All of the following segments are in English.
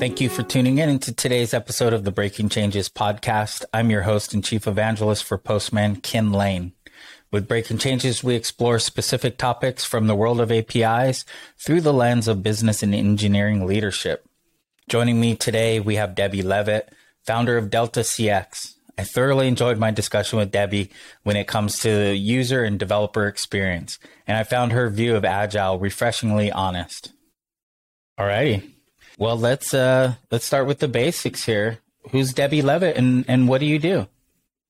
Thank you for tuning in into today's episode of the Breaking Changes podcast. I'm your host and chief evangelist for Postman, Kin Lane. With Breaking Changes, we explore specific topics from the world of APIs through the lens of business and engineering leadership. Joining me today, we have Debbie Levitt, founder of Delta CX. I thoroughly enjoyed my discussion with Debbie when it comes to user and developer experience, and I found her view of Agile refreshingly honest. Alrighty. Well, let's uh, let's start with the basics here. Who's Debbie Levitt, and and what do you do?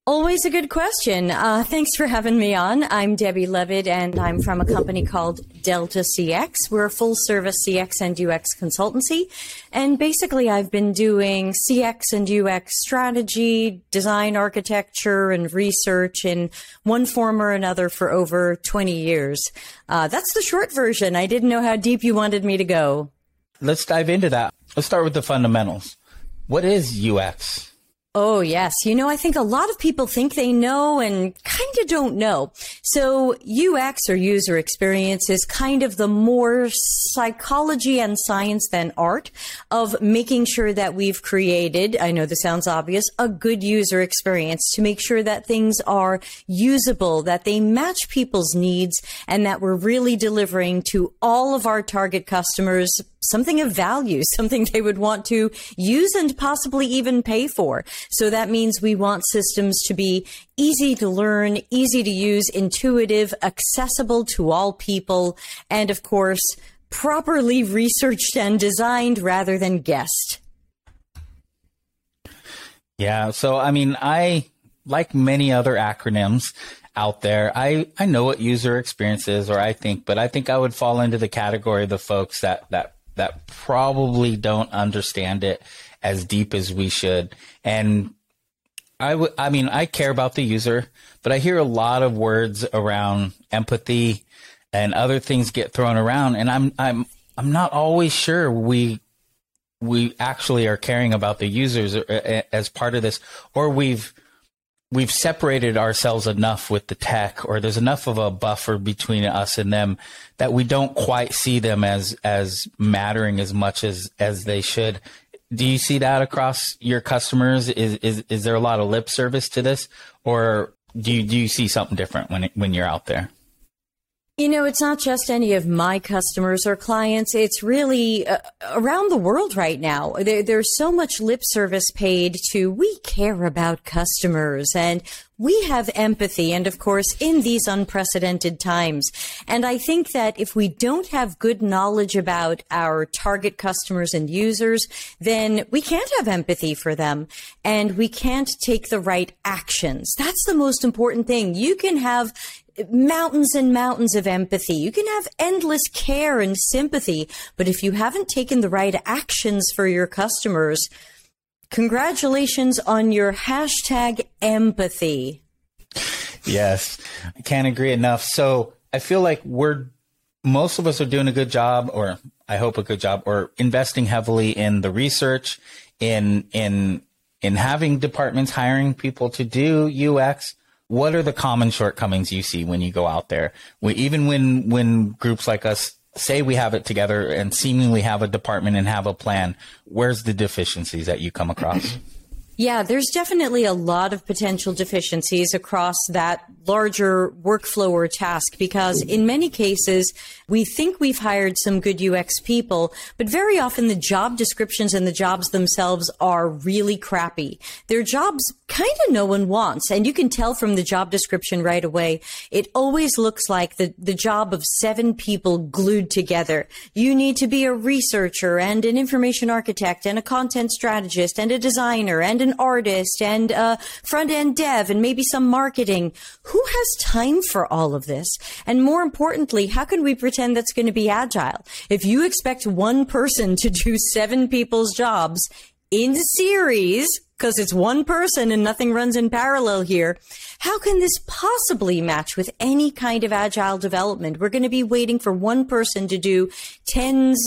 Always a good question. Uh, thanks for having me on. I'm Debbie Levitt, and I'm from a company called Delta CX. We're a full service CX and UX consultancy. And basically, I've been doing CX and UX strategy, design architecture, and research in one form or another for over 20 years. Uh, that's the short version. I didn't know how deep you wanted me to go. Let's dive into that. Let's start with the fundamentals. What is UX? Oh, yes. You know, I think a lot of people think they know and kind of don't know. So UX or user experience is kind of the more psychology and science than art of making sure that we've created, I know this sounds obvious, a good user experience to make sure that things are usable, that they match people's needs and that we're really delivering to all of our target customers something of value, something they would want to use and possibly even pay for. So that means we want systems to be easy to learn, easy to use, intuitive, accessible to all people, and of course, properly researched and designed rather than guessed. Yeah. So, I mean, I, like many other acronyms, out there. I, I know what user experience is, or I think, but I think I would fall into the category of the folks that, that that probably don't understand it as deep as we should. And I—I mean, I care about the user, but I hear a lot of words around empathy and other things get thrown around. And I'm, I'm, I'm not always sure we, we actually are caring about the users uh, as part of this, or we've, we've separated ourselves enough with the tech or there's enough of a buffer between us and them that we don't quite see them as as mattering as much as as they should do you see that across your customers? Is is is there a lot of lip service to this? Or do you do you see something different when it, when you're out there you know, it's not just any of my customers or clients. It's really uh, around the world right now. There, there's so much lip service paid to we care about customers and we have empathy. And of course, in these unprecedented times. And I think that if we don't have good knowledge about our target customers and users, then we can't have empathy for them and we can't take the right actions. That's the most important thing. You can have mountains and mountains of empathy. You can have endless care and sympathy, but if you haven't taken the right actions for your customers, congratulations on your hashtag empathy. Yes, I can't agree enough. So I feel like we're, most of us are doing a good job, or I hope a good job, or investing heavily in the research, in, in, in having departments hiring people to do UX what are the common shortcomings you see when you go out there? We, even when when groups like us say we have it together and seemingly have a department and have a plan, where's the deficiencies that you come across? Yeah, there's definitely a lot of potential deficiencies across that larger workflow or task because in many cases, we think we've hired some good UX people, but very often the job descriptions and the jobs themselves are really crappy. They're jobs kind of no one wants. And you can tell from the job description right away. It always looks like the, the job of seven people glued together. You need to be a researcher and an information architect and a content strategist and a designer and an artist and a front end dev and maybe some marketing. Who has time for all of this? And more importantly, how can we pretend that's going to be agile? If you expect one person to do seven people's jobs in series, because it's one person and nothing runs in parallel here. How can this possibly match with any kind of agile development? We're going to be waiting for one person to do tens,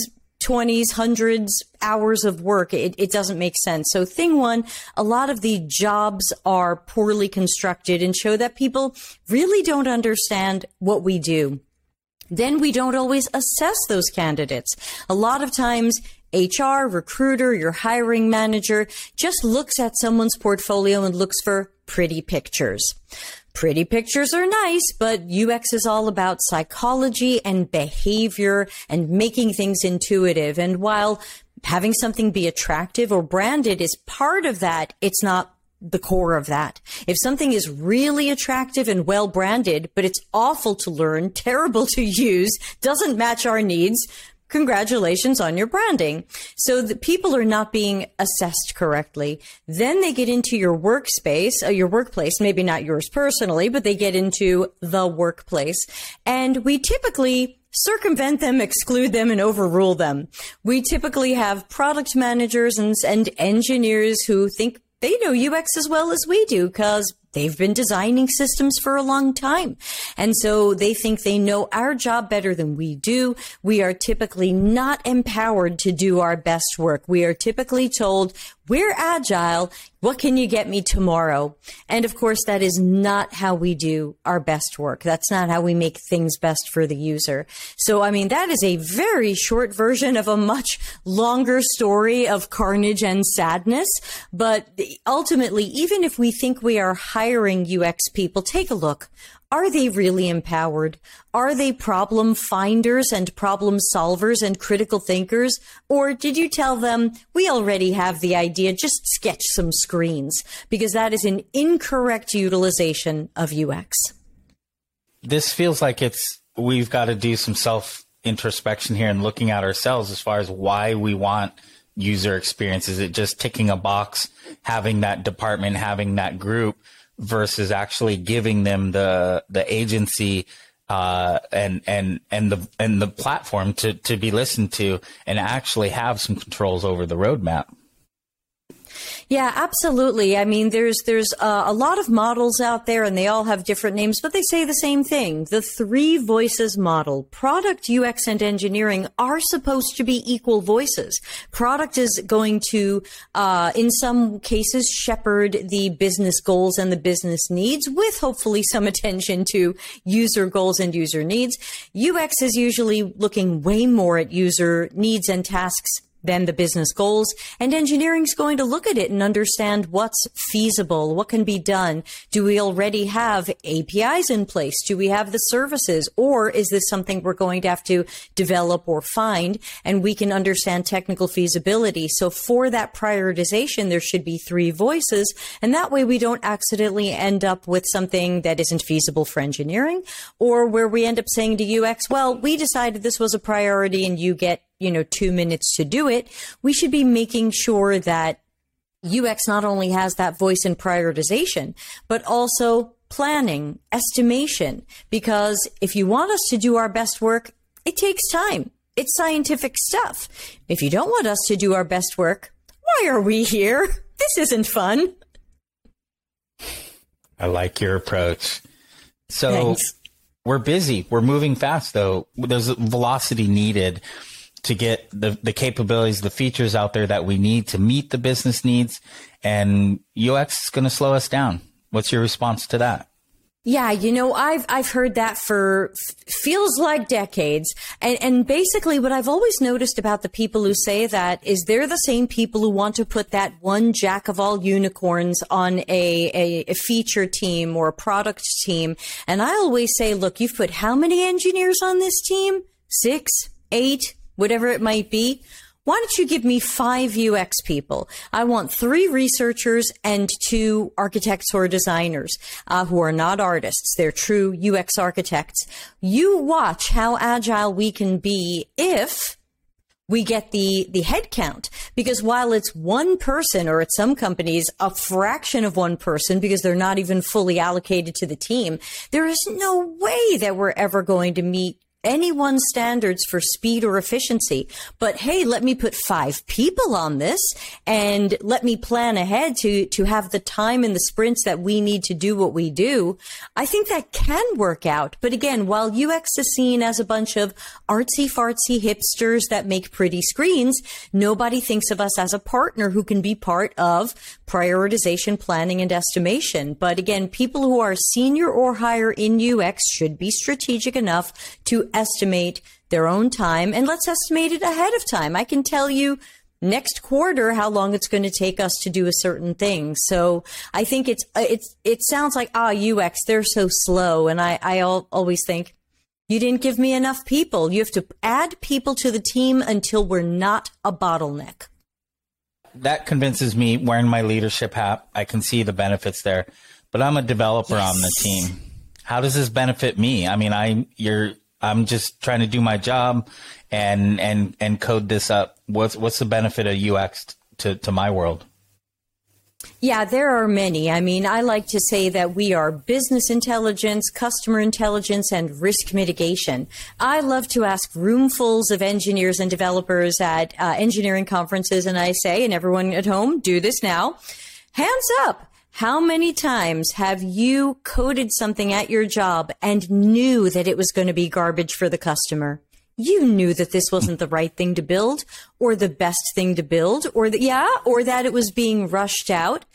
20s, hundreds hours of work. It, it, doesn't make sense. So thing one, a lot of the jobs are poorly constructed and show that people really don't understand what we do. Then we don't always assess those candidates. A lot of times HR, recruiter, your hiring manager just looks at someone's portfolio and looks for pretty pictures. Pretty pictures are nice, but UX is all about psychology and behavior and making things intuitive. And while having something be attractive or branded is part of that, it's not the core of that. If something is really attractive and well branded, but it's awful to learn, terrible to use, doesn't match our needs, congratulations on your branding. So the people are not being assessed correctly. Then they get into your workspace, uh, your workplace, maybe not yours personally, but they get into the workplace. And we typically circumvent them, exclude them, and overrule them. We typically have product managers and, and engineers who think they know UX as well as we do because they've been designing systems for a long time. And so they think they know our job better than we do. We are typically not empowered to do our best work. We are typically told, we're agile. What can you get me tomorrow? And of course, that is not how we do our best work. That's not how we make things best for the user. So, I mean, that is a very short version of a much longer story of carnage and sadness. But ultimately, even if we think we are hiring UX people, take a look. Are they really empowered? Are they problem finders and problem solvers and critical thinkers? Or did you tell them, we already have the idea, just sketch some screens? Because that is an incorrect utilization of UX. This feels like it's, we've got to do some self introspection here and looking at ourselves as far as why we want user experience. Is it just ticking a box, having that department, having that group? Versus actually giving them the the agency uh, and and and the and the platform to to be listened to and actually have some controls over the roadmap. Yeah, absolutely. I mean, there's there's uh, a lot of models out there, and they all have different names, but they say the same thing. The three voices model: product, UX, and engineering are supposed to be equal voices. Product is going to, uh, in some cases, shepherd the business goals and the business needs, with hopefully some attention to user goals and user needs. UX is usually looking way more at user needs and tasks than the business goals. And engineering is going to look at it and understand what's feasible, what can be done. Do we already have APIs in place? Do we have the services? Or is this something we're going to have to develop or find? And we can understand technical feasibility. So for that prioritization, there should be three voices. And that way we don't accidentally end up with something that isn't feasible for engineering or where we end up saying to UX, well, we decided this was a priority and you get you know, two minutes to do it, we should be making sure that UX not only has that voice in prioritization, but also planning, estimation. Because if you want us to do our best work, it takes time. It's scientific stuff. If you don't want us to do our best work, why are we here? This isn't fun. I like your approach. So Thanks. we're busy. We're moving fast though. There's velocity needed to get the, the capabilities, the features out there that we need to meet the business needs. And UX is going to slow us down. What's your response to that? Yeah, you know, I've I've heard that for feels like decades. And and basically what I've always noticed about the people who say that is they're the same people who want to put that one jack of all unicorns on a, a, a feature team or a product team. And I always say, look, you've put how many engineers on this team? Six, eight, whatever it might be. Why don't you give me five UX people? I want three researchers and two architects or designers uh, who are not artists. They're true UX architects. You watch how agile we can be if we get the the head count because while it's one person or at some companies a fraction of one person because they're not even fully allocated to the team there is no way that we're ever going to meet anyone's standards for speed or efficiency. But hey, let me put five people on this and let me plan ahead to, to have the time and the sprints that we need to do what we do. I think that can work out. But again, while UX is seen as a bunch of artsy fartsy hipsters that make pretty screens, nobody thinks of us as a partner who can be part of prioritization, planning, and estimation. But again, people who are senior or higher in UX should be strategic enough to estimate their own time and let's estimate it ahead of time. I can tell you next quarter how long it's going to take us to do a certain thing. So I think it's it's it sounds like ah UX they're so slow, and I I always think you didn't give me enough people. You have to add people to the team until we're not a bottleneck. That convinces me wearing my leadership hat. I can see the benefits there, but I'm a developer yes. on the team. How does this benefit me? I mean, I you're I'm just trying to do my job and and and code this up. What's what's the benefit of UX to to my world? Yeah, there are many. I mean, I like to say that we are business intelligence, customer intelligence, and risk mitigation. I love to ask roomfuls of engineers and developers at uh, engineering conferences, and I say, and everyone at home, do this now. Hands up. How many times have you coded something at your job and knew that it was going to be garbage for the customer? You knew that this wasn't the right thing to build or the best thing to build or that, yeah, or that it was being rushed out.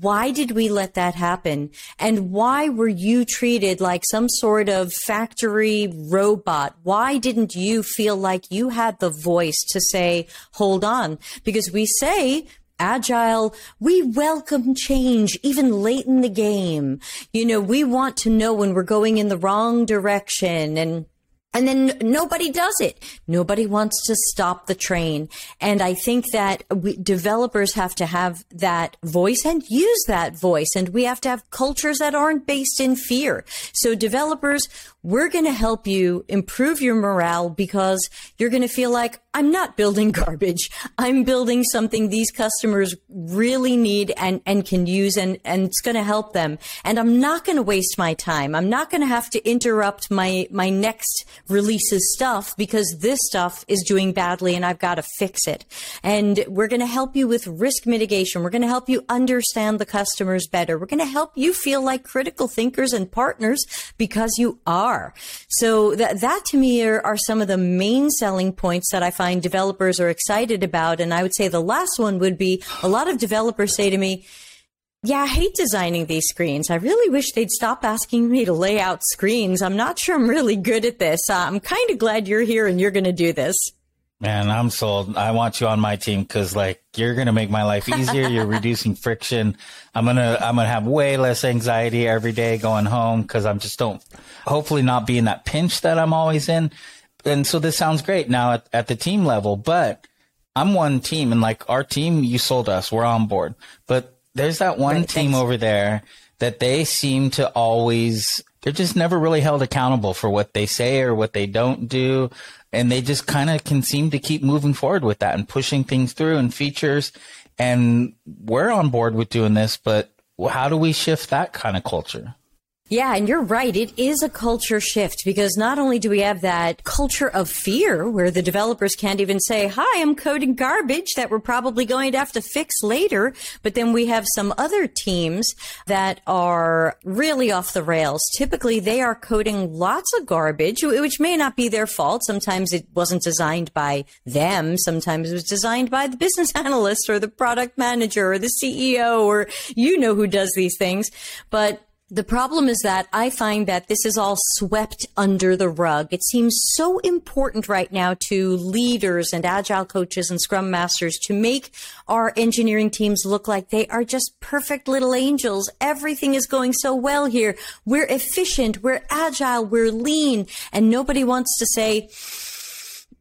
Why did we let that happen? And why were you treated like some sort of factory robot? Why didn't you feel like you had the voice to say, hold on? Because we say agile. We welcome change even late in the game. You know, we want to know when we're going in the wrong direction and and then nobody does it. Nobody wants to stop the train. And I think that we, developers have to have that voice and use that voice. And we have to have cultures that aren't based in fear. So developers, we're going to help you improve your morale because you're going to feel like I'm not building garbage. I'm building something these customers really need and, and can use and, and it's going to help them. And I'm not going to waste my time. I'm not going to have to interrupt my, my next releases stuff because this stuff is doing badly and I've got to fix it. And we're going to help you with risk mitigation. We're going to help you understand the customers better. We're going to help you feel like critical thinkers and partners because you are. So that, that to me are, are some of the main selling points that I find developers are excited about. And I would say the last one would be a lot of developers say to me, yeah, I hate designing these screens. I really wish they'd stop asking me to lay out screens. I'm not sure I'm really good at this. Uh, I'm kind of glad you're here and you're going to do this. Man, I'm sold. I want you on my team because like you're going to make my life easier. you're reducing friction. I'm going to, I'm to have way less anxiety every day going home because I'm just don't, hopefully not be in that pinch that I'm always in. And so this sounds great now at, at the team level, but I'm one team and like our team, you sold us. We're on board, but there's that one right, team thanks. over there that they seem to always they're just never really held accountable for what they say or what they don't do and they just kind of can seem to keep moving forward with that and pushing things through and features. And we're on board with doing this but how do we shift that kind of culture yeah, and you're right. It is a culture shift because not only do we have that culture of fear where the developers can't even say, hi, I'm coding garbage that we're probably going to have to fix later. But then we have some other teams that are really off the rails. Typically they are coding lots of garbage, which may not be their fault. Sometimes it wasn't designed by them. Sometimes it was designed by the business analyst or the product manager or the CEO or you know who does these things. But the problem is that I find that this is all swept under the rug. It seems so important right now to leaders and agile coaches and scrum masters to make our engineering teams look like they are just perfect little angels. Everything is going so well here. We're efficient. We're agile. We're lean. And nobody wants to say,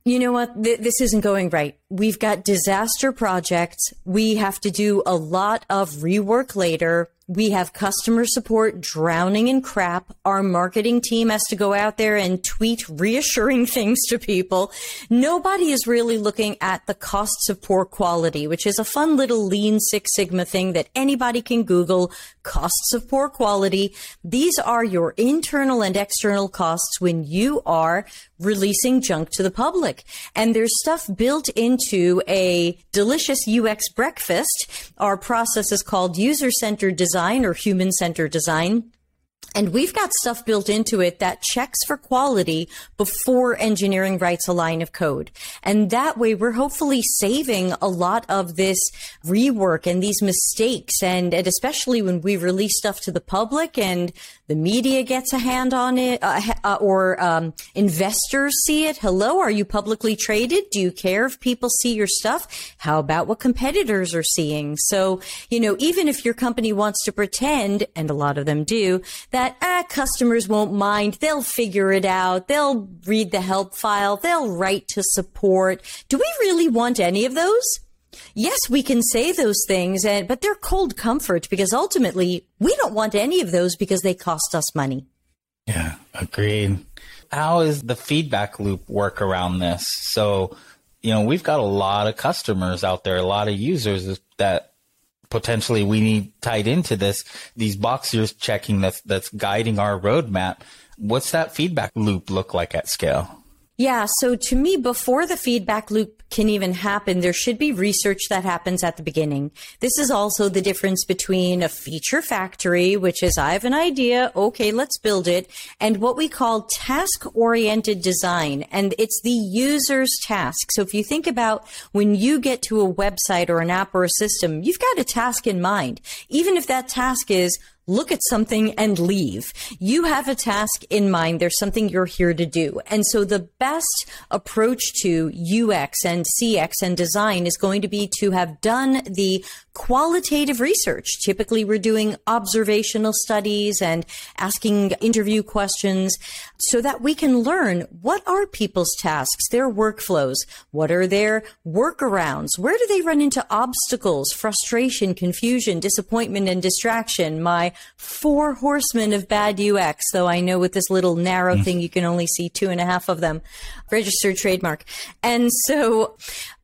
you know what? Th- this isn't going right. We've got disaster projects. We have to do a lot of rework later we have customer support drowning in crap. Our marketing team has to go out there and tweet reassuring things to people. Nobody is really looking at the costs of poor quality, which is a fun little lean Six Sigma thing that anybody can Google. Costs of poor quality. These are your internal and external costs when you are releasing junk to the public. And there's stuff built into a delicious UX breakfast. Our process is called user centered design or human centered design. And we've got stuff built into it that checks for quality before engineering writes a line of code. And that way we're hopefully saving a lot of this rework and these mistakes. And, and especially when we release stuff to the public and the media gets a hand on it uh, uh, or um, investors see it. Hello, are you publicly traded? Do you care if people see your stuff? How about what competitors are seeing? So, you know, even if your company wants to pretend, and a lot of them do, that that ah, customers won't mind. They'll figure it out. They'll read the help file. They'll write to support. Do we really want any of those? Yes, we can say those things, and, but they're cold comfort because ultimately we don't want any of those because they cost us money. Yeah, agreed. How is the feedback loop work around this? So, you know, we've got a lot of customers out there, a lot of users that potentially we need tied into this, these boxers checking that's, that's guiding our roadmap. What's that feedback loop look like at scale? Yeah. So to me, before the feedback loop can even happen, there should be research that happens at the beginning. This is also the difference between a feature factory, which is I have an idea. Okay, let's build it and what we call task oriented design. And it's the user's task. So if you think about when you get to a website or an app or a system, you've got a task in mind. Even if that task is look at something and leave. You have a task in mind. There's something you're here to do. And so the best approach to UX and CX and design is going to be to have done the qualitative research. Typically, we're doing observational studies and asking interview questions so that we can learn what are people's tasks, their workflows, what are their workarounds, where do they run into obstacles, frustration, confusion, disappointment, and distraction. My four horsemen of bad UX, though I know with this little narrow mm. thing you can only see two and a half of them, registered trademark. And so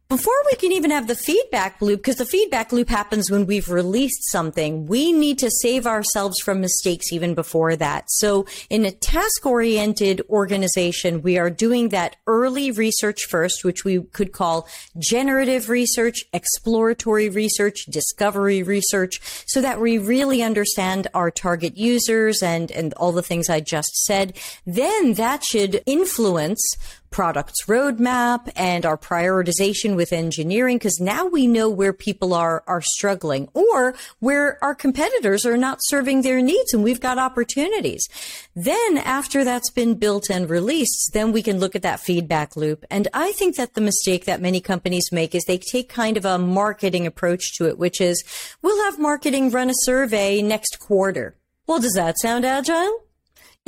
before we can even have the feedback loop, because the feedback loop happens when we've released something, we need to save ourselves from mistakes even before that. So in a task oriented organization, we are doing that early research first, which we could call generative research, exploratory research, discovery research, so that we really understand our target users and, and all the things I just said. Then that should influence products roadmap and our prioritization with engineering because now we know where people are are struggling or where our competitors are not serving their needs and we've got opportunities. Then after that's been built and released, then we can look at that feedback loop. And I think that the mistake that many companies make is they take kind of a marketing approach to it, which is we'll have marketing run a survey next quarter. Well, does that sound agile?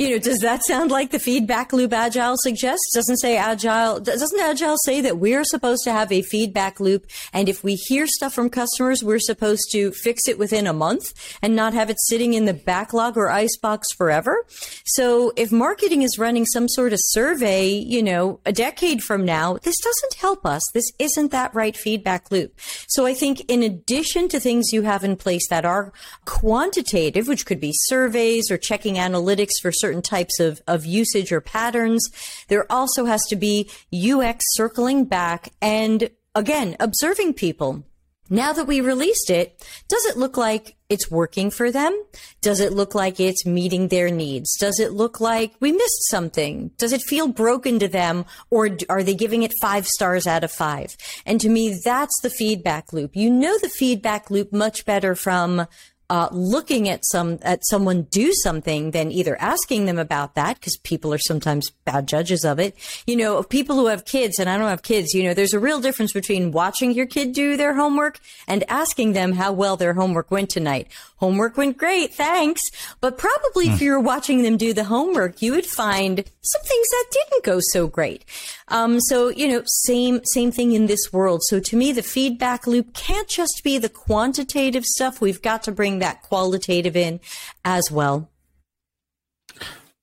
You know, does that sound like the feedback loop Agile suggests? Doesn't say Agile, doesn't Agile say that we're supposed to have a feedback loop? And if we hear stuff from customers, we're supposed to fix it within a month and not have it sitting in the backlog or icebox forever. So if marketing is running some sort of survey, you know, a decade from now, this doesn't help us. This isn't that right feedback loop. So I think in addition to things you have in place that are quantitative, which could be surveys or checking analytics for certain certain types of, of usage or patterns. There also has to be UX circling back and again, observing people. Now that we released it, does it look like it's working for them? Does it look like it's meeting their needs? Does it look like we missed something? Does it feel broken to them or are they giving it five stars out of five? And to me, that's the feedback loop. You know the feedback loop much better from uh, looking at some at someone do something than either asking them about that because people are sometimes bad judges of it. You know, people who have kids and I don't have kids. You know, there's a real difference between watching your kid do their homework and asking them how well their homework went tonight. Homework went great, thanks. But probably if hmm. you were watching them do the homework, you would find some things that didn't go so great. Um, so you know, same same thing in this world. So to me, the feedback loop can't just be the quantitative stuff. We've got to bring that qualitative in as well.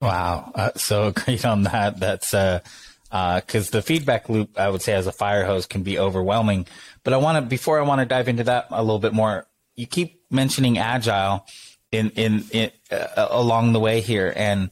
Wow. Uh, so great on that. That's, uh, because uh, the feedback loop, I would say, as a fire hose, can be overwhelming. But I want to, before I want to dive into that a little bit more, you keep mentioning agile in in, in uh, along the way here, and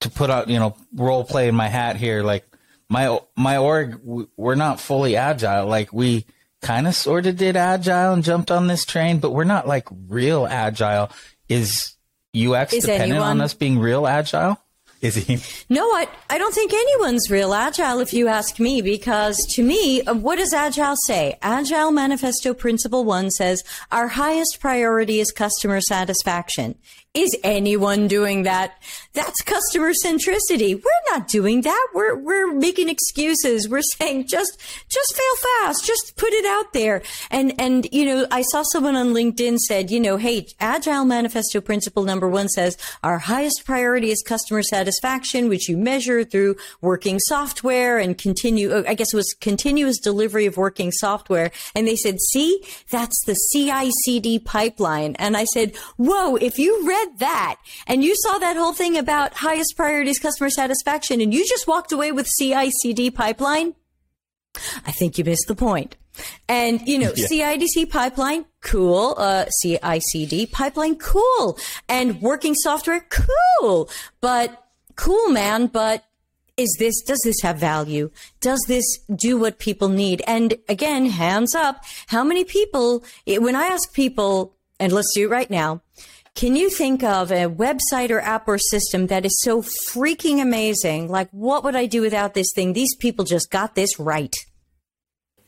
to put out, you know, role play in my hat here, like my my org, we're not fully agile. Like we kind of sort of did agile and jumped on this train, but we're not like real agile. Is UX Is dependent anyone- on us being real agile? Is he? No, I, I don't think anyone's real agile if you ask me, because to me, uh, what does agile say? Agile Manifesto Principle 1 says our highest priority is customer satisfaction. Is anyone doing that? That's customer centricity. We're not doing that. We're, we're making excuses. We're saying just, just fail fast. Just put it out there. And, and, you know, I saw someone on LinkedIn said, you know, hey, Agile Manifesto Principle number one says our highest priority is customer satisfaction, which you measure through working software and continue, uh, I guess it was continuous delivery of working software. And they said, see, that's the CI/CD pipeline. And I said, whoa, if you read that and you saw that whole thing about highest priorities customer satisfaction and you just walked away with CI/CD pipeline, I think you missed the point. And, you know, CIDC pipeline, cool. Uh, CICD pipeline, cool. And working software, cool. But, cool, man. But is this, does this have value? Does this do what people need? And again, hands up. How many people, when I ask people, and let's do it right now, can you think of a website or app or system that is so freaking amazing? Like, what would I do without this thing? These people just got this right.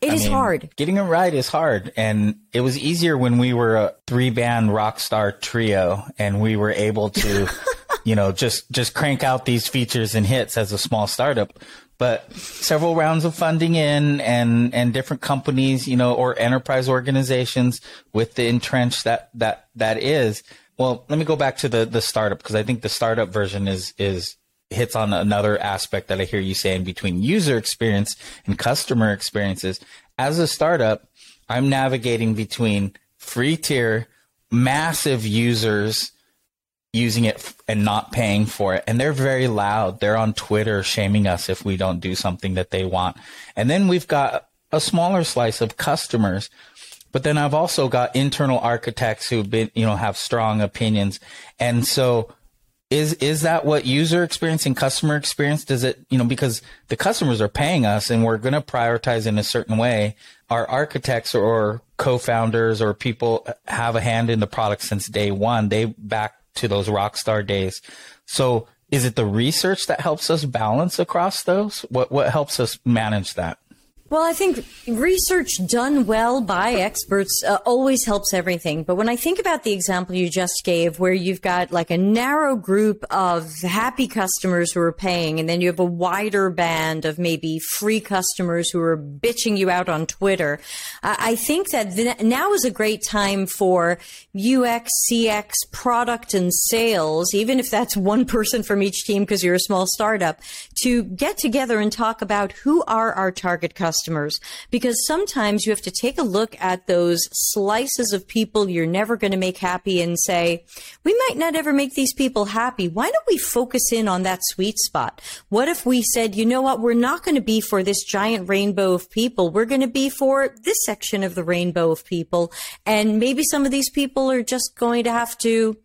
It is I mean, hard. Getting it right is hard. And it was easier when we were a three band rock star trio and we were able to, you know, just, just crank out these features and hits as a small startup. But several rounds of funding in and, and different companies, you know, or enterprise organizations with the entrenched that, that, that is. Well, let me go back to the, the startup because I think the startup version is, is, hits on another aspect that I hear you saying between user experience and customer experiences. As a startup, I'm navigating between free tier, massive users using it and not paying for it. And they're very loud. They're on Twitter shaming us if we don't do something that they want. And then we've got a smaller slice of customers. But then I've also got internal architects who've been, you know, have strong opinions. And so is is that what user experience and customer experience does it you know because the customers are paying us and we're going to prioritize in a certain way. Our architects or co-founders or people have a hand in the product since day one. They back to those rock star days. So is it the research that helps us balance across those? What what helps us manage that Well, I think research done well by experts uh, always helps everything. But when I think about the example you just gave, where you've got like a narrow group of happy customers who are paying, and then you have a wider band of maybe free customers who are bitching you out on Twitter, I I think that th- now is a great time for UX, CX, product, and sales, even if that's one person from each team because you're a small startup, to get together and talk about who are our target customers customers because sometimes you have to take a look at those slices of people you're never going to make happy and say, we might not ever make these people happy. Why don't we focus in on that sweet spot? What if we said, you know what? We're not going to be for this giant rainbow of people. We're going to be for this section of the rainbow of people. And maybe some of these people are just going to have to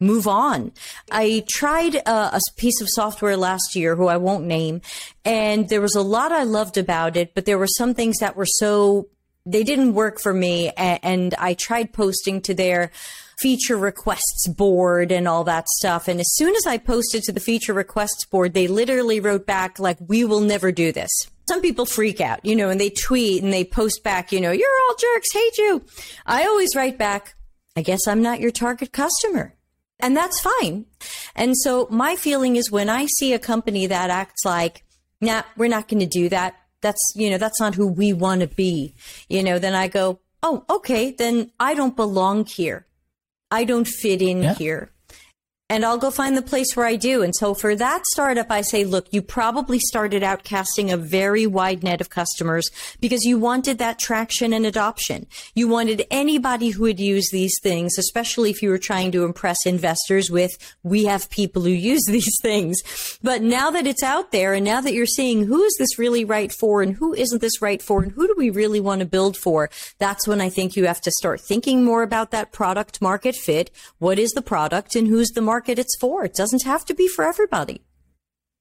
move on. I tried uh, a piece of software last year who I won't name, and there was a lot I loved about it, but there were some things that were so they didn't work for me a- and I tried posting to their feature requests board and all that stuff and as soon as I posted to the feature requests board they literally wrote back like we will never do this some people freak out, you know, and they tweet and they post back, you know, you're all jerks, hate you. I always write back, I guess I'm not your target customer. And that's fine. And so my feeling is when I see a company that acts like, nah, we're not going to do that. That's, you know, that's not who we want to be. You know, then I go, oh, okay, then I don't belong here. I don't fit in Yeah. here. And I'll go find the place where I do. And so for that startup, I say, look, you probably started out casting a very wide net of customers because you wanted that traction and adoption. You wanted anybody who would use these things, especially if you were trying to impress investors with, we have people who use these things. But now that it's out there and now that you're seeing who is this really right for and who isn't this right for and who do we really want to build for, that's when I think you have to start thinking more about that product market fit. What is the product and who's the market it's for? It doesn't have to be for everybody.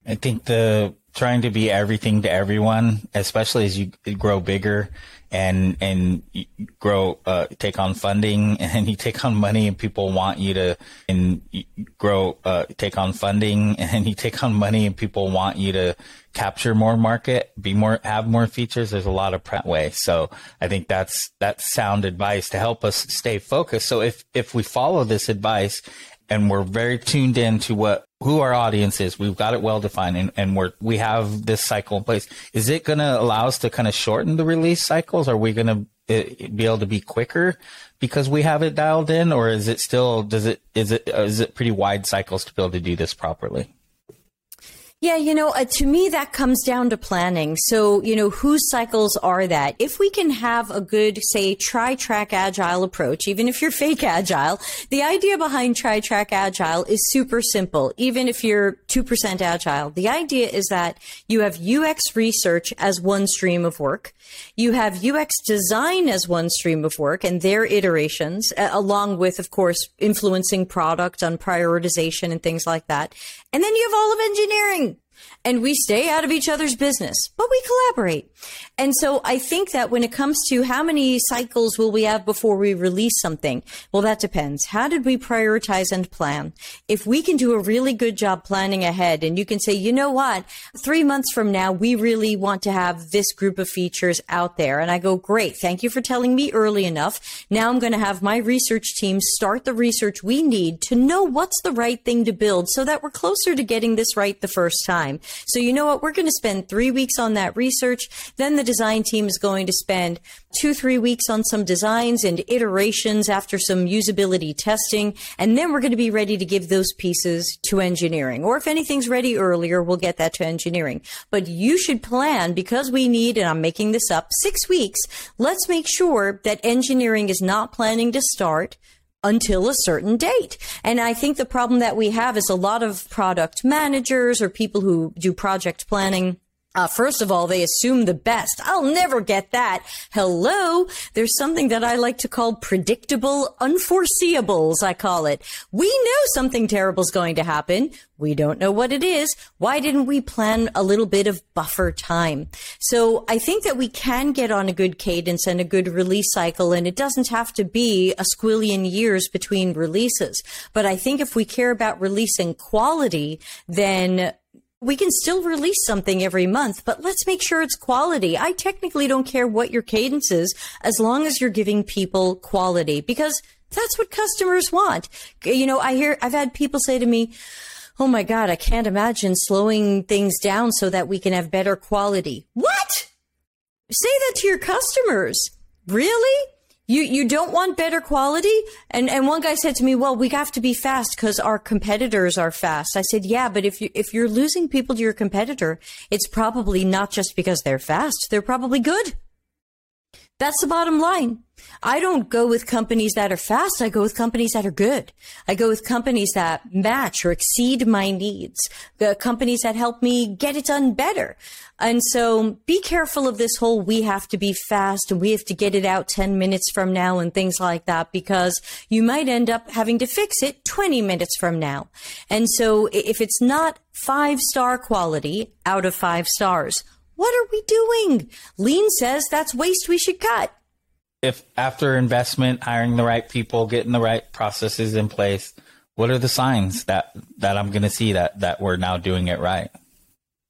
I think the trying to be everything to everyone, especially as you grow bigger and and grow uh, take on funding and you take on money and people want you to and grow uh, take on funding and you take on money and people want you to capture more market be more have more features there's a lot of prep way so i think that's that's sound advice to help us stay focused so if if we follow this advice and we're very tuned in to what who our audience is. We've got it well defined and, and we're we have this cycle in place. Is it going to allow us to kind of shorten the release cycles? Are we going to eh, be able to be quicker because we have it dialed in or is it still does it is it is it pretty wide cycles to be able to do this properly? Yeah, you know, uh, to me, that comes down to planning. So, you know, whose cycles are that? If we can have a good, say, tri-track agile approach, even if you're fake agile, the idea behind tri-track agile is super simple. Even if you're 2% agile, the idea is that you have UX research as one stream of work. You have UX design as one stream of work and their iterations, along with, of course, influencing product on prioritization and things like that. And then you have all of engineering and we stay out of each other's business, but we collaborate. And so I think that when it comes to how many cycles will we have before we release something? Well, that depends. How did we prioritize and plan? If we can do a really good job planning ahead and you can say, you know what? Three months from now, we really want to have this group of features out there. And I go, great. Thank you for telling me early enough. Now I'm going to have my research team start the research we need to know what's the right thing to build so that we're closer to getting this right the first time. So you know what? We're going to spend three weeks on that research. Then the design team is going to spend two, three weeks on some designs and iterations after some usability testing. And then we're going to be ready to give those pieces to engineering. Or if anything's ready earlier, we'll get that to engineering. But you should plan because we need, and I'm making this up, six weeks. Let's make sure that engineering is not planning to start until a certain date. And I think the problem that we have is a lot of product managers or people who do project planning uh, first of all, they assume the best. I'll never get that. Hello. There's something that I like to call predictable unforeseeables. I call it. We know something terrible is going to happen. We don't know what it is. Why didn't we plan a little bit of buffer time? So I think that we can get on a good cadence and a good release cycle, and it doesn't have to be a squillion years between releases. But I think if we care about releasing quality, then we can still release something every month, but let's make sure it's quality. I technically don't care what your cadence is as long as you're giving people quality because that's what customers want. You know, I hear, I've had people say to me, Oh my God, I can't imagine slowing things down so that we can have better quality. What? Say that to your customers. Really? You you don't want better quality? And and one guy said to me, "Well, we have to be fast because our competitors are fast." I said, "Yeah, but if you if you're losing people to your competitor, it's probably not just because they're fast. They're probably good." That's the bottom line. I don't go with companies that are fast. I go with companies that are good. I go with companies that match or exceed my needs. The companies that help me get it done better. And so be careful of this whole we have to be fast and we have to get it out 10 minutes from now and things like that because you might end up having to fix it 20 minutes from now. And so if it's not five star quality out of five stars, what are we doing? Lean says that's waste we should cut. If after investment, hiring the right people, getting the right processes in place, what are the signs that, that I'm going to see that, that we're now doing it right?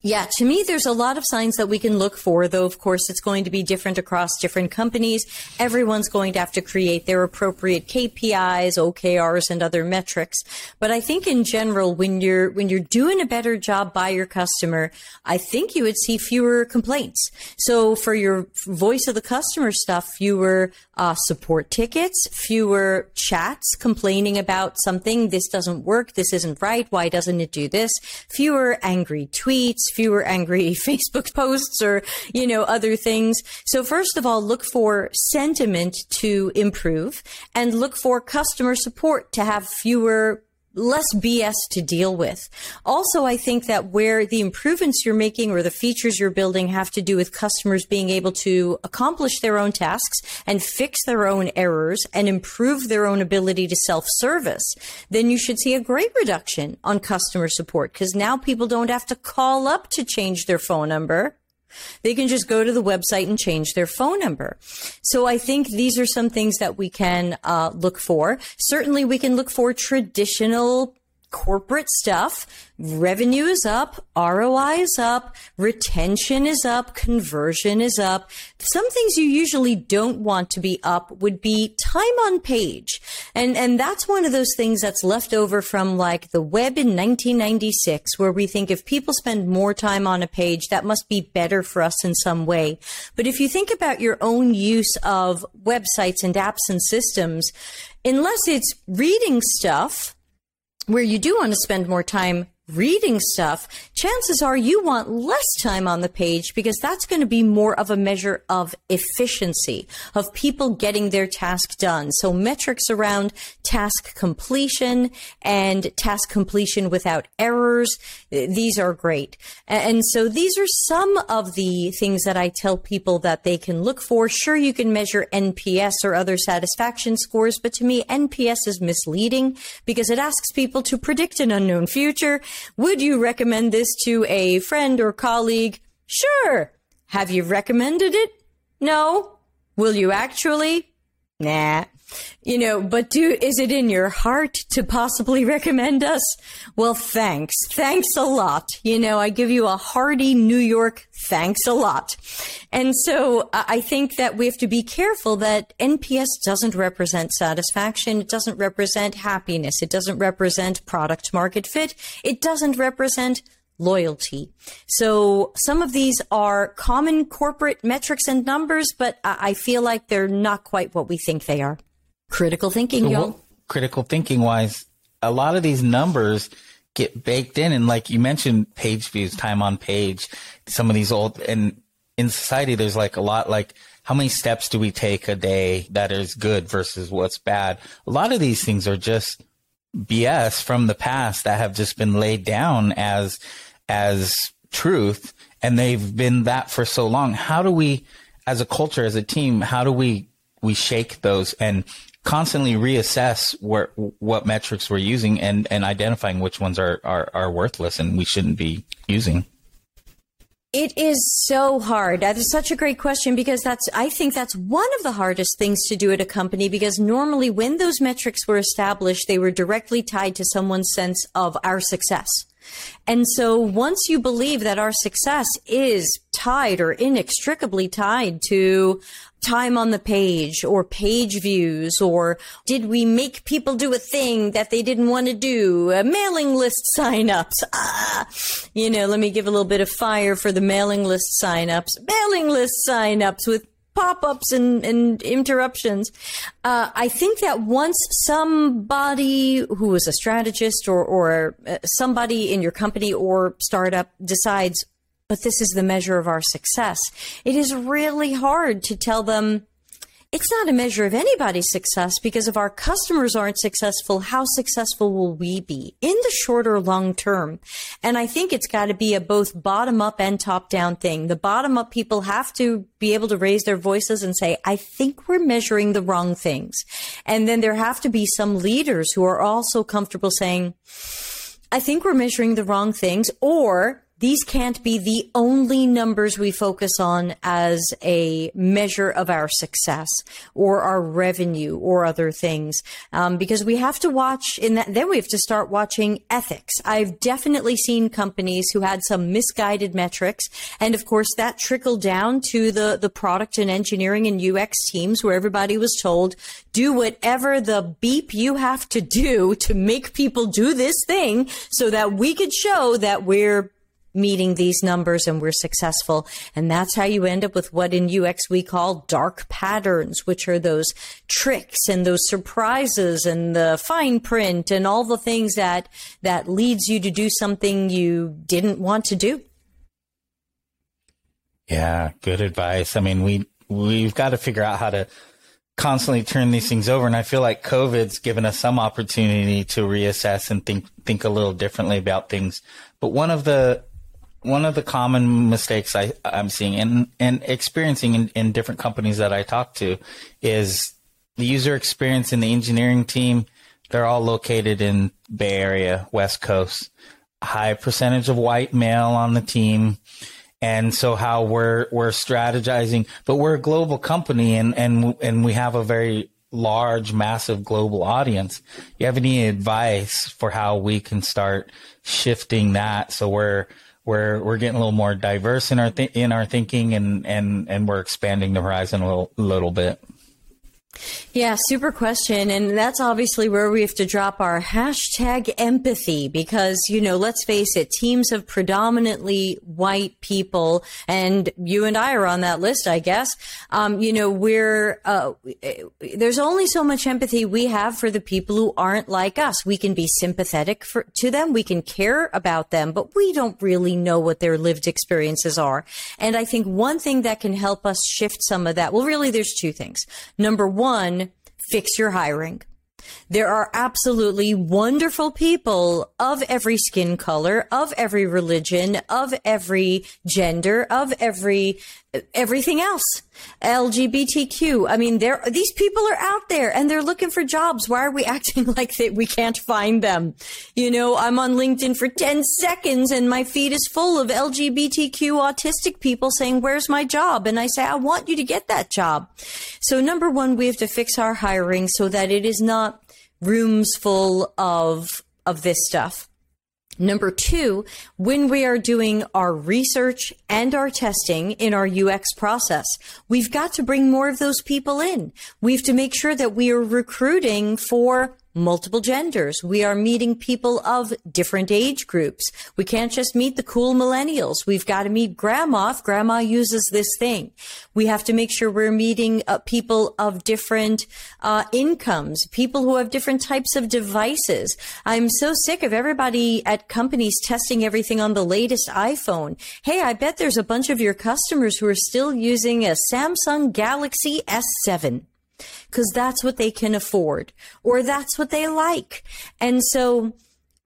Yeah, to me, there's a lot of signs that we can look for, though, of course, it's going to be different across different companies. Everyone's going to have to create their appropriate KPIs, OKRs, and other metrics. But I think in general, when you're, when you're doing a better job by your customer, I think you would see fewer complaints. So for your voice of the customer stuff, fewer uh, support tickets, fewer chats complaining about something. This doesn't work. This isn't right. Why doesn't it do this? Fewer angry tweets fewer angry Facebook posts or, you know, other things. So first of all, look for sentiment to improve and look for customer support to have fewer less BS to deal with. Also, I think that where the improvements you're making or the features you're building have to do with customers being able to accomplish their own tasks and fix their own errors and improve their own ability to self-service, then you should see a great reduction on customer support because now people don't have to call up to change their phone number. They can just go to the website and change their phone number. So I think these are some things that we can uh, look for. Certainly, we can look for traditional corporate stuff. Revenue is up, ROI is up, retention is up, conversion is up. Some things you usually don't want to be up would be time on page. And, and that's one of those things that's left over from like the web in 1996, where we think if people spend more time on a page, that must be better for us in some way. But if you think about your own use of websites and apps and systems, unless it's reading stuff, where you do want to spend more time reading stuff, chances are you want less time on the page because that's going to be more of a measure of efficiency, of people getting their task done. So metrics around task completion and task completion without errors, these are great. And so these are some of the things that I tell people that they can look for. Sure, you can measure NPS or other satisfaction scores, but to me, NPS is misleading because it asks people to predict an unknown future would you recommend this to a friend or colleague? Sure. Have you recommended it? No. Will you actually? Nah. You know, but do, is it in your heart to possibly recommend us? Well, thanks. Thanks a lot. You know, I give you a hearty New York thanks a lot. And so I think that we have to be careful that NPS doesn't represent satisfaction. It doesn't represent happiness. It doesn't represent product market fit. It doesn't represent loyalty. So some of these are common corporate metrics and numbers, but I feel like they're not quite what we think they are. Critical thinking, y'all. Critical thinking wise, a lot of these numbers get baked in. And like you mentioned, page views, time on page, some of these old, and in society, there's like a lot like, how many steps do we take a day that is good versus what's bad? A lot of these things are just BS from the past that have just been laid down as, as truth. And they've been that for so long. How do we, as a culture, as a team, how do we, we shake those and constantly reassess where, what metrics we're using and, and identifying which ones are, are, are worthless and we shouldn't be using. It is so hard. That is such a great question because that's, I think that's one of the hardest things to do at a company because normally when those metrics were established, they were directly tied to someone's sense of our success. And so once you believe that our success is tied or inextricably tied to time on the page or page views or did we make people do a thing that they didn't want to do? Mailing list signups. Ah, you know, let me give a little bit of fire for the mailing list signups. Mailing list signups with pop-ups and, and interruptions. Uh, I think that once somebody who is a strategist or, or uh, somebody in your company or startup decides, but this is the measure of our success, it is really hard to tell them, it's not a measure of anybody's success because if our customers aren't successful, how successful will we be in the short or long term? And I think it's got to be a both bottom up and top down thing. The bottom up people have to be able to raise their voices and say, I think we're measuring the wrong things. And then there have to be some leaders who are also comfortable saying, I think we're measuring the wrong things or these can't be the only numbers we focus on as a measure of our success or our revenue or other things. Um, because we have to watch in that, then we have to start watching ethics. I've definitely seen companies who had some misguided metrics. And of course, that trickled down to the, the product and engineering and UX teams where everybody was told, do whatever the beep you have to do to make people do this thing so that we could show that we're meeting these numbers and we're successful. And that's how you end up with what in UX we call dark patterns, which are those tricks and those surprises and the fine print and all the things that, that leads you to do something you didn't want to do. Yeah, good advice. I mean, we, we've got to figure out how to constantly turn these things over. And I feel like COVID's given us some opportunity to reassess and think, think a little differently about things. But one of the, one of the common mistakes I, I'm seeing and, and experiencing in, in different companies that I talk to is the user experience in the engineering team. They're all located in Bay Area, West Coast. High percentage of white male on the team and so how we're we're strategizing but we're a global company and and and we have a very large massive global audience you have any advice for how we can start shifting that so we're we're we're getting a little more diverse in our th- in our thinking and and and we're expanding the horizon a little, little bit yeah, super question. And that's obviously where we have to drop our hashtag empathy because, you know, let's face it, teams of predominantly white people, and you and I are on that list, I guess. Um, you know, we're, uh, there's only so much empathy we have for the people who aren't like us. We can be sympathetic for, to them. We can care about them, but we don't really know what their lived experiences are. And I think one thing that can help us shift some of that, well, really, there's two things. Number one, one, fix your hiring. There are absolutely wonderful people of every skin color, of every religion, of every gender, of every everything else. LGBTQ. I mean, there these people are out there and they're looking for jobs. Why are we acting like that we can't find them? You know, I'm on LinkedIn for 10 seconds and my feed is full of LGBTQ autistic people saying, "Where's my job?" And I say, "I want you to get that job." So number 1, we have to fix our hiring so that it is not rooms full of of this stuff. Number two, when we are doing our research and our testing in our UX process, we've got to bring more of those people in. We have to make sure that we are recruiting for multiple genders. We are meeting people of different age groups. We can't just meet the cool millennials. We've got to meet grandma if grandma uses this thing. We have to make sure we're meeting uh, people of different uh, incomes, people who have different types of devices. I'm so sick of everybody at companies testing everything on the latest iPhone. Hey, I bet there's a bunch of your customers who are still using a Samsung Galaxy S7 because that's what they can afford or that's what they like. And so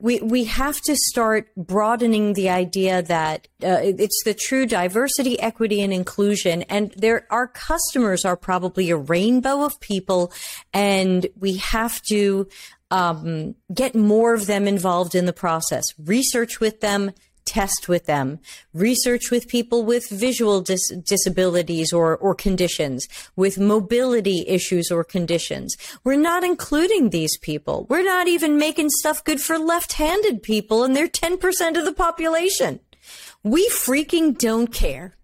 we, we have to start broadening the idea that uh, it's the true diversity, equity, and inclusion. And there, our customers are probably a rainbow of people, and we have to um, get more of them involved in the process. Research with them, test with them, research with people with visual dis- disabilities or, or conditions, with mobility issues or conditions. We're not including these people. We're not even making stuff good for left-handed people and they're 10% of the population. We freaking don't care.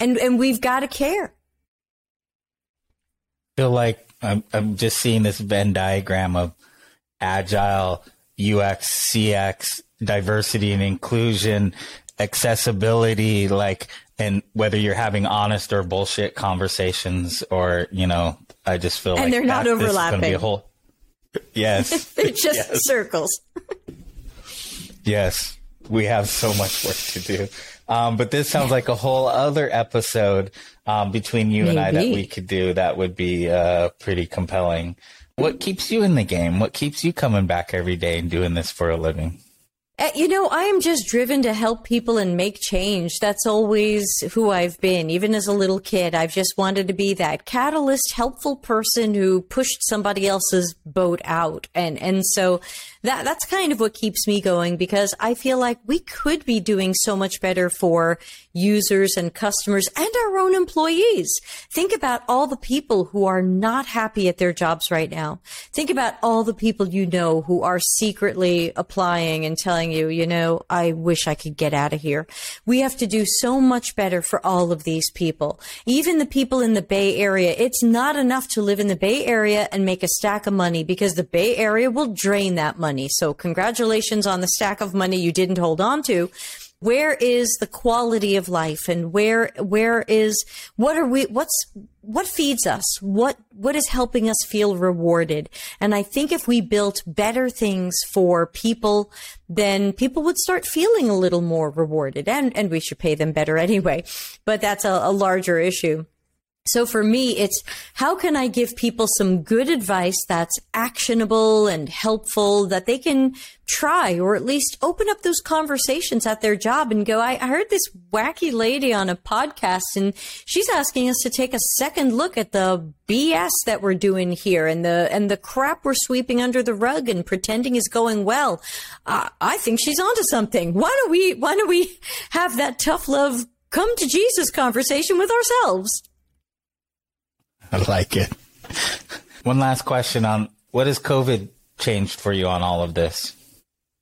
And, and we've got to care. I feel like I'm, I'm just seeing this Venn diagram of agile, UX, CX, diversity and inclusion, accessibility, like, and whether you're having honest or bullshit conversations or, you know, I just feel and like they're not overlapping. Whole, yes. they're just yes. circles. yes. We have so much work to do. Um, but this sounds like a whole other episode um, between you Maybe. and I that we could do that would be uh, pretty compelling. What keeps you in the game? What keeps you coming back every day and doing this for a living? Uh, you know, I am just driven to help people and make change. That's always who I've been. Even as a little kid, I've just wanted to be that catalyst, helpful person who pushed somebody else's boat out. And, and so that, that's kind of what keeps me going because I feel like we could be doing so much better for users and customers and our own employees. Think about all the people who are not happy at their jobs right now. Think about all the people you know who are secretly applying and telling you, you know, I wish I could get out of here. We have to do so much better for all of these people. Even the people in the Bay Area, it's not enough to live in the Bay Area and make a stack of money because the Bay Area will drain that money. So congratulations on the stack of money you didn't hold on to. Where is the quality of life and where where is what are we what's what feeds us? What what is helping us feel rewarded? And i think if we built better things for people then people would start feeling a little more rewarded and and we should pay them better anyway. But that's a, a larger issue So for me, it's how can I give people some good advice that's actionable and helpful that they can try or at least open up those conversations at their job and go, I, heard this wacky lady on a podcast and she's asking us to take a second look at the BS that we're doing here and the, and the crap we're sweeping under the rug and pretending is going well. Uh, I think she's onto something. Why don't we, why don't we have that tough love come to Jesus conversation with ourselves? I like it. One last question on what has COVID changed for you on all of this?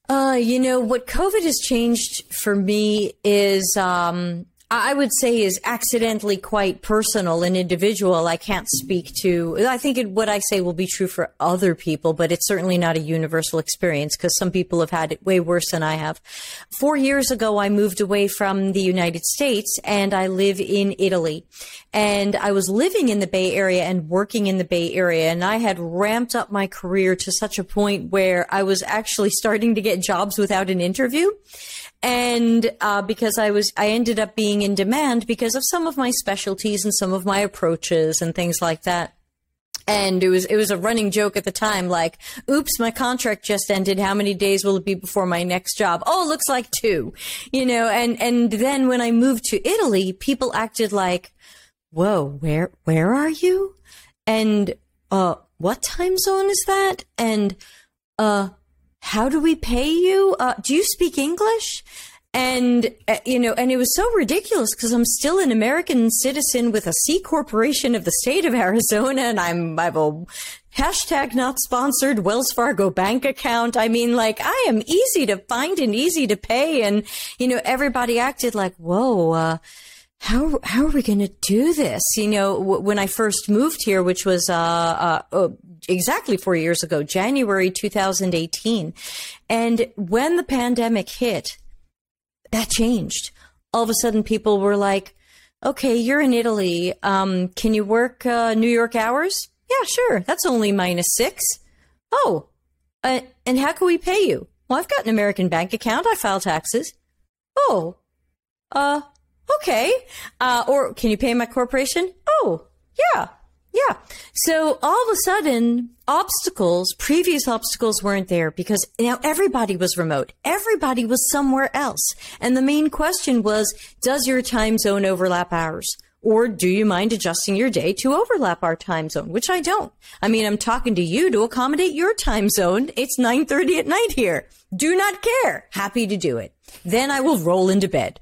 Uh, you know, what COVID has changed for me is um, I would say is accidentally quite personal and individual. I can't speak to, I think it, what I say will be true for other people, but it's certainly not a universal experience because some people have had it way worse than I have. Four years ago, I moved away from the United States and I live in Italy. And I was living in the Bay Area and working in the Bay Area. And I had ramped up my career to such a point where I was actually starting to get jobs without an interview and uh, because I was, I ended up being in demand because of some of my specialties and some of my approaches and things like that. And it was it was a running joke at the time, like, "Oops, my contract just ended. How many days will it be before my next job?" Oh, looks like two, you know. And and then when I moved to Italy, people acted like, "Whoa, where where are you?" And uh, what time zone is that? And uh, how do we pay you? Uh, do you speak English? And, uh, you know, and it was so ridiculous because I'm still an American citizen with a C corporation of the state of Arizona and I'm, I have a hashtag not sponsored Wells Fargo bank account. I mean, like I am easy to find and easy to pay. And, you know, everybody acted like, whoa, uh, how how are we going to do this? You know, w- when I first moved here, which was uh, uh, oh, exactly four years ago, January 2018, and when the pandemic hit, that changed. All of a sudden, people were like, "Okay, you're in Italy. Um, can you work uh, New York hours? Yeah, sure. That's only minus six. Oh, uh, and how can we pay you? Well, I've got an American bank account. I file taxes. Oh, uh." Okay. Uh, or can you pay my corporation? Oh, yeah. Yeah. So all of a sudden, obstacles, previous obstacles weren't there because now everybody was remote. Everybody was somewhere else. And the main question was, does your time zone overlap ours? Or do you mind adjusting your day to overlap our time zone? Which I don't. I mean, I'm talking to you to accommodate your time zone. It's 9.30 at night here. Do not care. Happy to do it. Then I will roll into bed.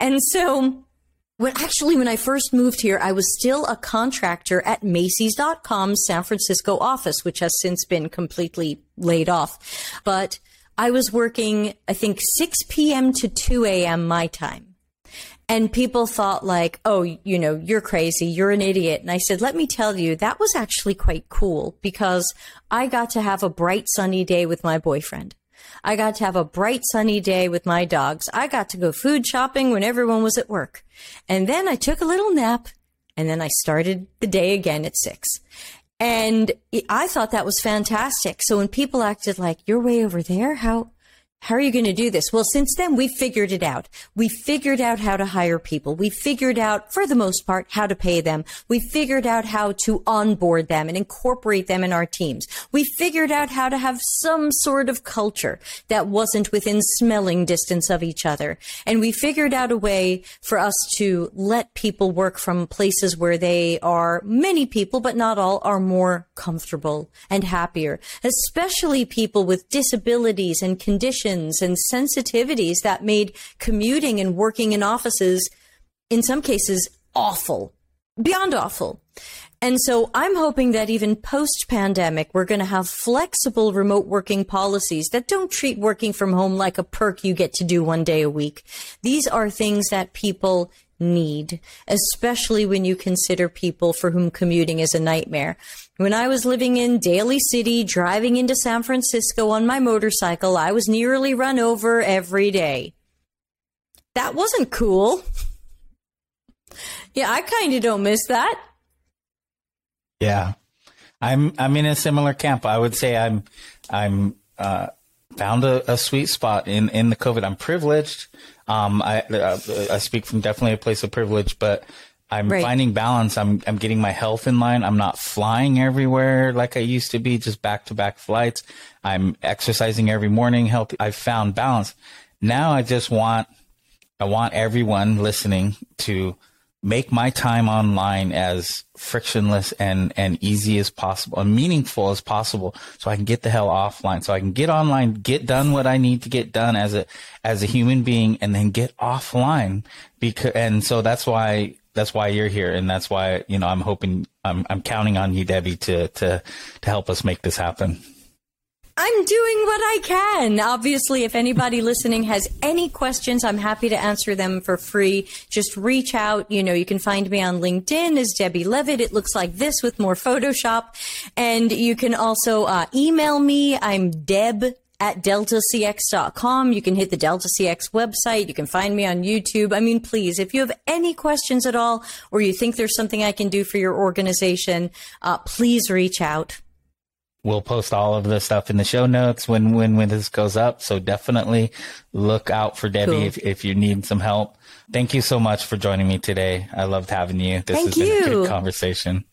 And so when actually, when I first moved here, I was still a contractor at Macy's.com's San Francisco office, which has since been completely laid off. But I was working, I think, 6 p.m. to 2 a.m. my time. And people thought like, oh, you know, you're crazy. You're an idiot. And I said, let me tell you, that was actually quite cool because I got to have a bright sunny day with my boyfriend. I got to have a bright sunny day with my dogs. I got to go food shopping when everyone was at work. And then I took a little nap and then I started the day again at six. And I thought that was fantastic. So when people acted like, you're way over there, how, how are you going to do this? Well, since then, we figured it out. We figured out how to hire people. We figured out, for the most part, how to pay them. We figured out how to onboard them and incorporate them in our teams. We figured out how to have some sort of culture that wasn't within smelling distance of each other. And we figured out a way for us to let people work from places where they are, many people, but not all, are more comfortable and happier, especially people with disabilities and conditions and sensitivities that made commuting and working in offices, in some cases, awful, beyond awful. And so I'm hoping that even post pandemic, we're going to have flexible remote working policies that don't treat working from home like a perk you get to do one day a week. These are things that people need, especially when you consider people for whom commuting is a nightmare. When I was living in Daly City, driving into San Francisco on my motorcycle, I was nearly run over every day. That wasn't cool. yeah, I kind of don't miss that. Yeah. I'm I'm in a similar camp. I would say I'm I'm uh, found a, a sweet spot in in the COVID. I'm privileged. Um, I uh, I speak from definitely a place of privilege, but I'm Right. finding balance. I'm I'm getting my health in line. I'm not flying everywhere like I used to be, just back to back flights. I'm exercising every morning, healthy. I've found balance. Now I just want I want everyone listening to make my time online as frictionless and, and easy as possible and meaningful as possible so I can get the hell offline. So I can get online, get done what I need to get done as a, as a human being and then get offline because, and so that's why, that's why you're here. And that's why, you know, I'm hoping, I'm, I'm counting on you, Debbie, to, to, to help us make this happen. I'm doing what I can. Obviously, if anybody listening has any questions, I'm happy to answer them for free. Just reach out. You know, you can find me on LinkedIn as Debbie Levitt. It looks like this with more Photoshop. And you can also uh, email me. I'm Deb at deltacx.com. You can hit the Delta CX website. You can find me on YouTube. I mean, please, if you have any questions at all or you think there's something I can do for your organization, uh, please reach out. We'll post all of the stuff in the show notes when when when this goes up. So definitely look out for Debbie Cool. if if you need some help. Thank you so much for joining me today. I loved having you. This Thank has been a good conversation.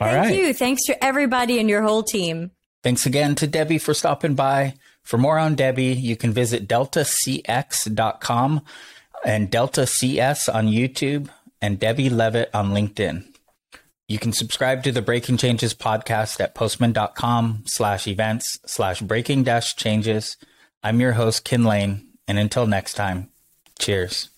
All right. Thank you. Thanks to everybody and your whole team. Thanks again to Debbie for stopping by. For more on Debbie, you can visit deltacx.com and Delta CX on YouTube and Debbie Levitt on LinkedIn. You can subscribe to the Breaking Changes podcast at postman.com slash events slash breaking dash changes. I'm your host, Kin Lane, and until next time, cheers.